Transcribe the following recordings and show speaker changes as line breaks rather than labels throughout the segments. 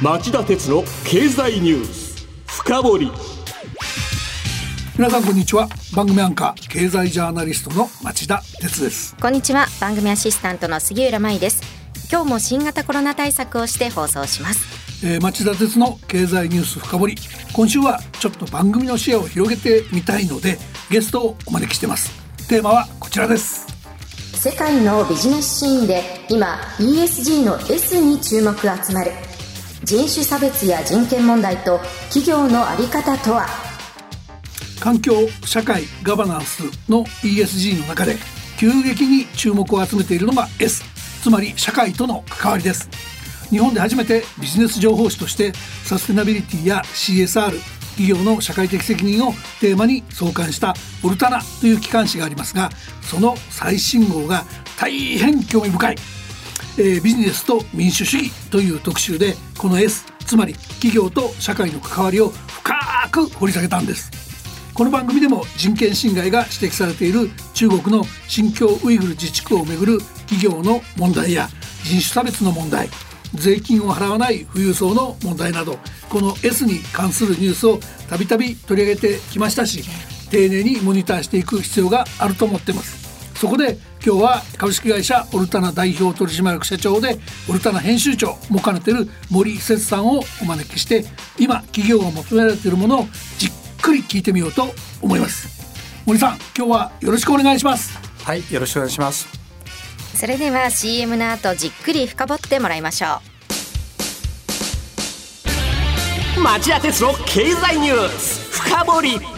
町田鉄の経済ニュース。深掘り。
皆さんこんにちは。番組アンカー経済ジャーナリストの町田鉄です。
こんにちは。番組アシスタントの杉浦舞です。今日も新型コロナ対策をして放送します。
えー、町田鉄の経済ニュース深掘り。今週はちょっと番組の視野を広げてみたいのでゲストをお招きしてます。テーマはこちらです。
世界のビジネスシーンで今 ESG の S に注目が集まる人種差別や人権問題と企業の在り方とは？
環境社会ガバナンスの ESG の中で急激に注目を集めているのが S つまり社会との関わりです。日本で初めてビジネス情報誌としてサステナビリティや CSR 企業の社会的責任をテーマに創刊したオルタナという機関誌がありますがその最新号が大変興味深い、えー、ビジネスと民主主義という特集でこの S つまり企業と社会の関わりを深く掘り下げたんです。この番組でも人権侵害が指摘されている中国の新疆ウイグル自治区をめぐる企業の問題や人種差別の問題税金を払わない富裕層の問題などこの S に関するニュースをたびたび取り上げてきましたし丁寧にモニターしていく必要があると思ってます。そこで今日は株式会社オルタナ代表取締役社長でオルタナ編集長も兼ねてる森節さんをお招きして今企業が求められているものをじっくり聞いてみようと思います。森さん今日はよろしくお願いします。
はいよろしくお願いします。
それでは CM の後じっくり深掘ってもらいましょ
う。町田鉄の経済ニュース深掘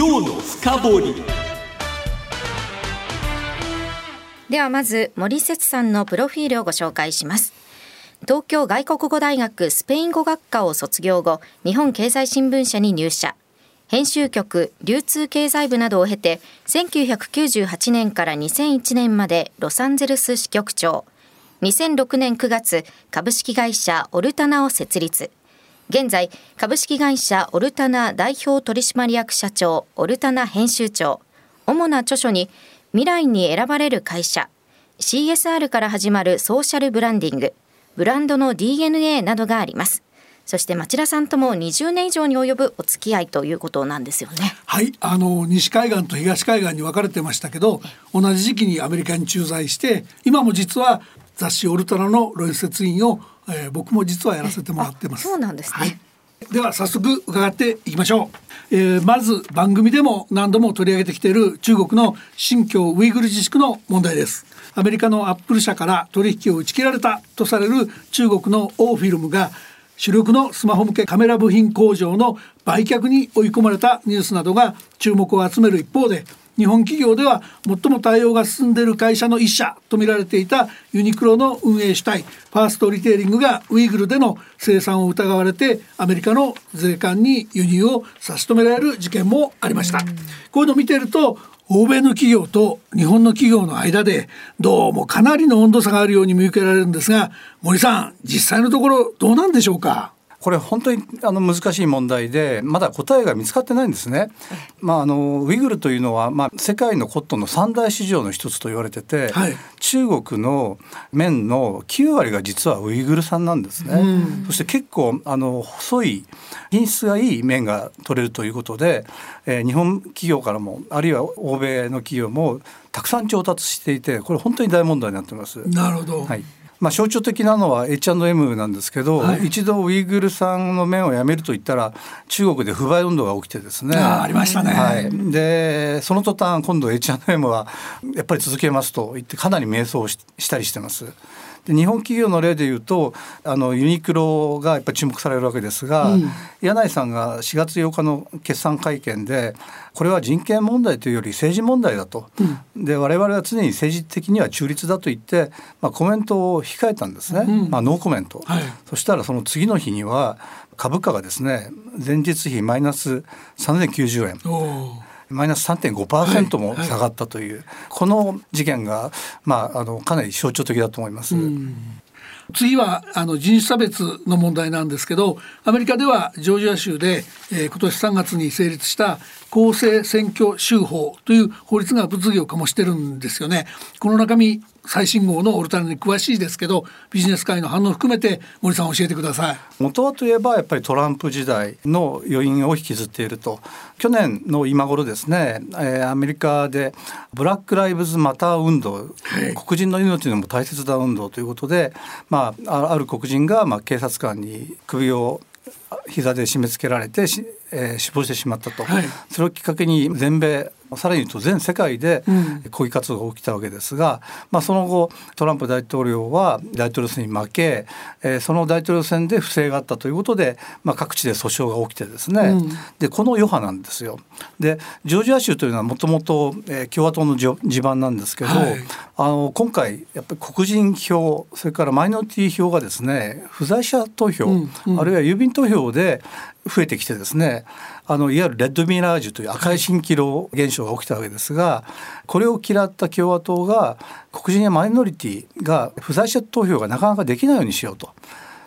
今日の深掘り。
ではまず森節さんのプロフィールをご紹介します。東京外国語大学スペイン語学科を卒業後日本経済新聞社に入社。編集局流通経済部などを経て1998年から2001年までロサンゼルス支局長。2006年9月株式会社オルタナを設立。現在株式会社オルタナ代表取締役社長オルタナ編集長。主な著書に未来に選ばれる会社。CSR から始まるソーシャルブランディング。ブランドの DNA などがあります。そして町田さんとも20年以上に及ぶお付き合いということなんですよね。
はい。あの西海岸と東海岸に分かれてましたけど同じ時期にアメリカに駐在して今も実は雑誌オルタナの論説員を、えー、僕も実はやらせてもらってます。
そうなんですね、はい。
では早速伺っていきましょう、えー、まず番組でも何度も取り上げてきている中国の新疆ウイグル自治区の問題です。アメリカのアップル社から取引を打ち切られたとされる中国のオーフィルムが主力のスマホ向けカメラ部品工場の売却に追い込まれたニュースなどが注目を集める一方で日本企業では最も対応が進んでいる会社の一社と見られていたユニクロの運営主体ファーストリテイリングがウイグルでの生産を疑われてアメリカの税関に輸入を差し止められる事件もありました。こういうのを見ていると欧米の企業と日本の企業の間でどうもかなりの温度差があるように見受けられるんですが森さん実際のところどうなんでしょうか？
これ本当にあの難しい問題でまだ答えが見つかってないんですね。まあ、あのウイグルというのは、まあ、世界のコットンの三大市場の一つと言われてて、はい、中国の綿の9割が実はウイグル産なんですね。そして結構あの細い品質がいい綿が取れるということで、えー、日本企業からもあるいは欧米の企業もたくさん調達していてこれ本当に大問題になってます。
なるほど、
はいまあ、象徴的なのは H&M なんですけど、はい、一度ウイグル産の麺をやめると言ったら中国で不買運動が起きてですね。
ありましたね、
はい、でその途端今度 H&M はやっぱり続けますと言ってかなり迷走したりしてます。で日本企業の例でいうとあのユニクロがやっぱり注目されるわけですが、うん、柳井さんが4月8日の決算会見でこれは人権問題というより政治問題だと、うん、で我々は常に政治的には中立だと言って、まあ、コメントを控えたんですね、うん、まあ、ノーコメント、はい、そしたらその次の日には株価がですね前日比マイナス3090円。マイナス3.5%も下がったという、はいはい、この事件が、まあ、あのかなり象徴的だと思います。
次はあの人種差別の問題なんですけどアメリカではジョージア州で、えー、今年3月に成立した公正選挙州法という法律が物議を醸してるんですよね。この中身最新号のオルタナに詳しいですけどビジネス界の反応を含めて森さん教えてください。
元はといえばやっぱりトランプ時代の余韻を引きずっていると。去年の今頃ですね、えー、アメリカでブラック・ライブズ・マター運動、はい、黒人の命にも大切な運動ということで、まあ、ある黒人がまあ警察官に首を膝で締め付けられてえー、死亡してしまったと、はい、それをきっかけに全米さらに言うと全世界で抗議活動が起きたわけですが、うん、まあ、その後トランプ大統領は大統領選に負け、えー、その大統領選で不正があったということで、まあ、各地で訴訟が起きてですね、うん、でこの余波なんですよ。でジョージア州というのはもともと共和党の地盤なんですけど、はい、あの今回やっぱり黒人票それからマイノリティ票がですね不在者投票、うん。うん、あるいは郵便投票で増えてきてですねあのいわゆるレッドミラージュという赤い蜃気楼現象が起きたわけですがこれを嫌った共和党が黒人やマイノリティが不在者投票がなかなかできないようにしようと。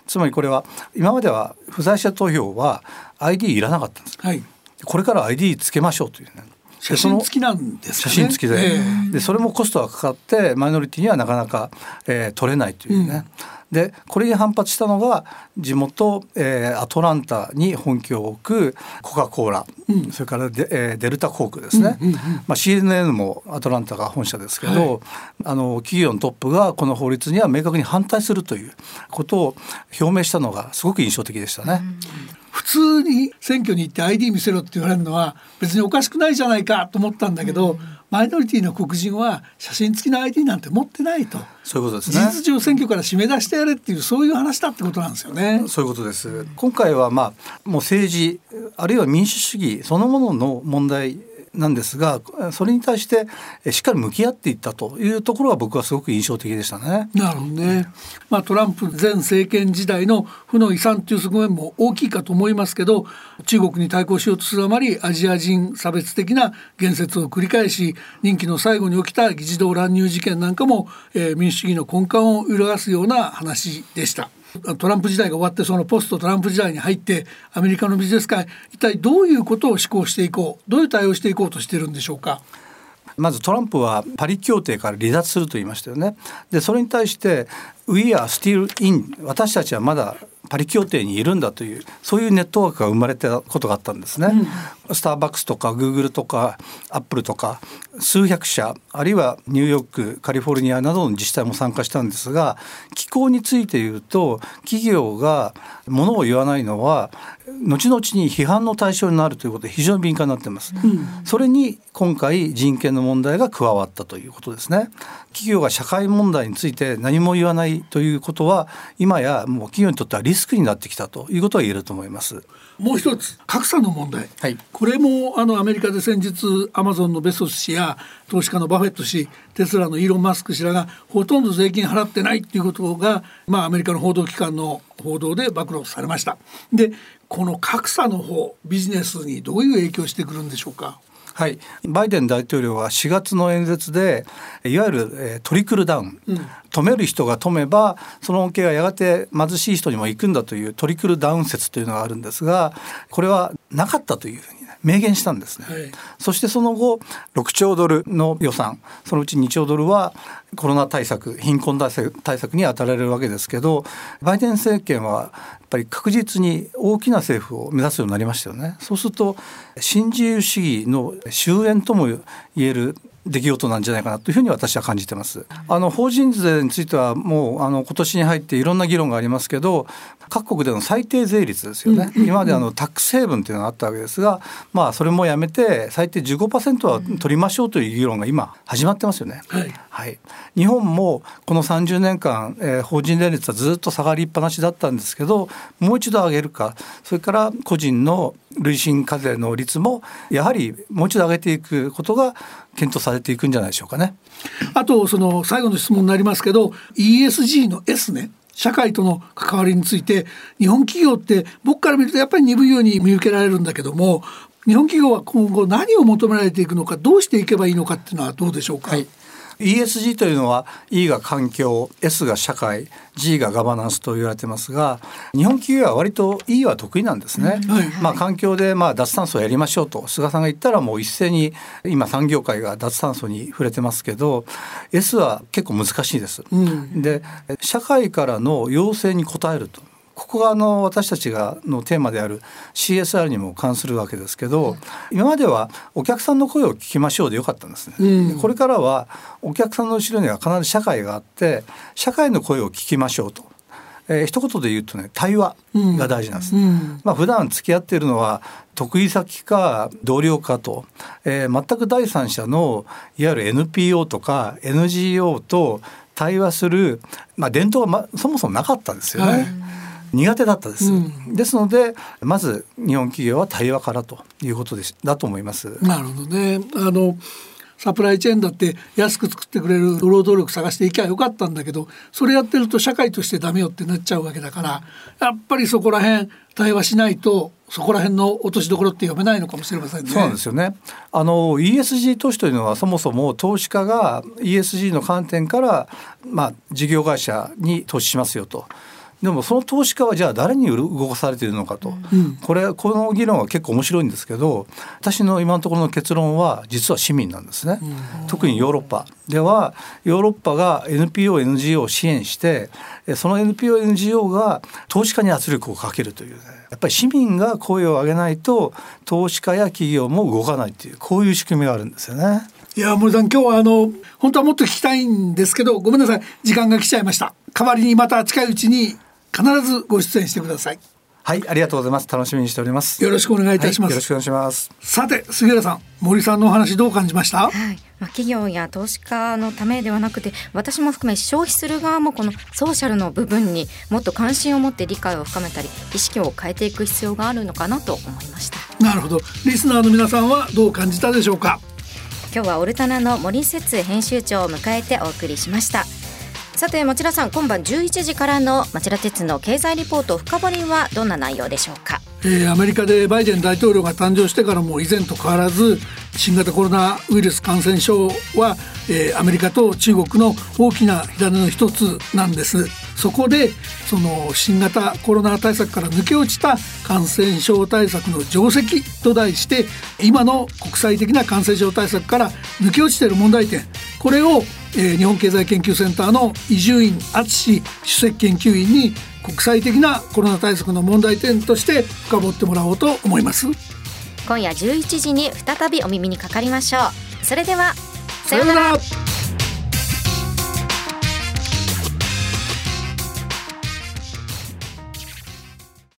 つまりこれは今までは不在者投票は ID いらなかったんです、はい、これから ID つけましょうというね。
写真付きなんです
か、ね、写真付きで。えー、でそれもコストがかかってマイノリティにはなかなか、えー、取れないというね、うんでこれに反発したのが地元、えー、アトランタに本拠を置くコカ・コーラ、うん、それからデ,、えー、デルタ航空ですね、うんうんうん、まあ、CNN もアトランタが本社ですけど、はい、あの企業のトップがこの法律には明確に反対するということを表明したのがすごく印象的でしたね。
うん普通に選挙に行って ID 見せろって言われるのは別におかしくないじゃないかと思ったんだけど、うん、マイノリティの黒人は写真付きの ID なんて持ってないと。
そういうことですね。
事実上選挙から締め出してやれっていうそういう話だってことなんですよね。
そういうことです。今回はまあもう政治あるいは民主主義そのものの問題なんですがそれに対してしっかり向き合っていったというところが僕はすごく印象的でしたね。
なるほどね。まあトランプ前政権時代の負の遺産という側面も大きいかと思いますけど中国に対抗しようとするあまりアジア人差別的な言説を繰り返し任期の最後に起きた議事堂乱入事件なんかも、えー、民主主義の根幹を揺るがすような話でした。トランプ時代が終わってそのポストトランプ時代に入ってアメリカのビジネス界一体どういうことを施行していこうどういう対応していこうとしてるんでしょうか？
まずトランプはパリ協定から離脱すると言いましたよね。でそれに対して「We are still in」私たちはまだパリ協定にいるんだというそういうネットワークが生まれたことがあったんですね。うん、スターバックスとかグーグルとかアップルとか数百社あるいはニューヨークカリフォルニアなどの自治体も参加したんですが気候について言うと企業がものを言わないのは後々に批判の対象になるということで非常に敏感になっています、うん、それに今回人権の問題が加わったということですね企業が社会問題について何も言わないということは今やもう企業にとってはリスクになってきたということは言えると思います。
もう一つ格差の問題、はい、これもあのアメリカで先日アマゾンのベソス氏や投資家のバフェット氏テスラのイーロン・マスク氏らがほとんど税金払ってないっていうことが、まあ、アメリカの報道機関の報道で暴露されました。でこの格差の方ビジネスにどういう影響してくるんでしょうか？
はい、バイデン大統領は4月の演説でいわゆる、えー、トリクルダウン、うん、止める人が止めばその恩恵がやがて貧しい人にも行くんだというトリクルダウン説というのがあるんですがこれはなかったというふうに明言したんですね、はい、そしてその後6兆ドルの予算そのうち2兆ドルはコロナ対策貧困対策に当たられるわけですけどバイデン政権はぱり確実に大きな政府を目指すようになりましたよね。そうすると新自由主義の終焉とも言える出来事なんじゃないかなというふうに私は感じてます。あの法人税についてはもうあの今年に入っていろんな議論がありますけど各国での最低税率ですよね、今まであのタックスヘイブンというのがあったわけですが、まあ、それもやめて最低15%は取りましょうという議論が今始まってますよね。はい、はい、日本もこの30年間、えー、法人税率はずっと下がりっぱなしだったんですけどもう一度上げるかそれから個人の累進課税の率もやはりもう一度上げていくことが検討されていくんじゃないでしょうかね。
あとその最後の質問になりますけど ESG の S ね社会との関わりについて日本企業って僕から見るとやっぱり鈍いように見受けられるんだけども日本企業は今後何を求められていくのかどうしていけばいいのかっていうのはどうでしょうか？
はい ESG というのは E が環境 S が社会 G がガバナンスと言われてますが日本企業は割と E は得意なんですね。はい、まあ、環境でまあ脱炭素をやりましょうと菅さんが言ったらもう一斉に今産業界が脱炭素に触れてますけど S は結構難しいです。うん、で社会からの要請に応えるとここがあの私たちがのテーマである CSR にも関するわけですけど、今まではお客さんの声を聞きましょうでよかったんですね、うん、これからはお客さんの後ろには必ず社会があって社会の声を聞きましょうと。えー、一言で言うとね対話が大事なんです、うん、まあ普段付き合っているのは得意先か同僚かと、えー、全く第三者のいわゆる NPO とか NGO と対話する、まあ、伝統は、ま、そもそもなかったですよね。はい苦手だったです、うん、ですのでまず日本企業は対話からということでだと思います
なるほどねあのサプライチェーンだって安く作ってくれる労働力探していきゃよかったんだけどそれやってると社会としてダメよってなっちゃうわけだからやっぱりそこら辺対話しないとそこら辺の落としどころって読めないのかもしれませんね。
そうなんですよね。あの ESG 投資というのはそもそも投資家が ESG の観点からまあ事業会社に投資しますよと。でもその投資家はじゃあ誰に動かされているのかと、うん、これこの議論は結構面白いんですけど私の今のところの結論は実は市民なんですね、うん、特にヨーロッパ。ではヨーロッパが NPO/NGO を支援してその NPO/NGO が投資家に圧力をかけるという、ね、やっぱり市民が声を上げないと投資家や企業も動かないというこういう仕組みがあるんですよね。
いや森さん今日はあの本当はもっと聞きたいんですけどごめんなさい。時間が来ちゃいました。代わりにまた近いうちに必ずご出演してください。
はいありがとうございます。楽しみにしております。
よろしくお願いいたします、はい、
よろしくお願いします。
さて杉浦さん森さんのお話どう感じました、はい。
まあ、企業や投資家のためではなくて私も含め消費する側もこのソーシャルの部分にもっと関心を持って理解を深めたり意識を変えていく必要があるのかなと思いました。
なるほど。リスナーの皆さんはどう感じたでしょうか？
今日はオルタナの森節編集長を迎えてお送りしましたさて町田さん今晩11時からの町田鉄の経済リポート深掘りはどんな内容でしょうか？
えー、アメリカでバイデン大統領が誕生してからも以前と変わらず新型コロナウイルス感染症は、えー、アメリカと中国の大きな火種の一つなんです。そこでその新型コロナ対策から抜け落ちた感染症対策の定石と題して今の国際的な感染症対策から抜け落ちている問題点これを、えー、日本経済研究センターの伊集院敦主席研究員に国際的なコロナ対策の問題点として深掘ってもらおうと思います。
今夜11時に再びお耳にかかりましょう。それでは
さようなら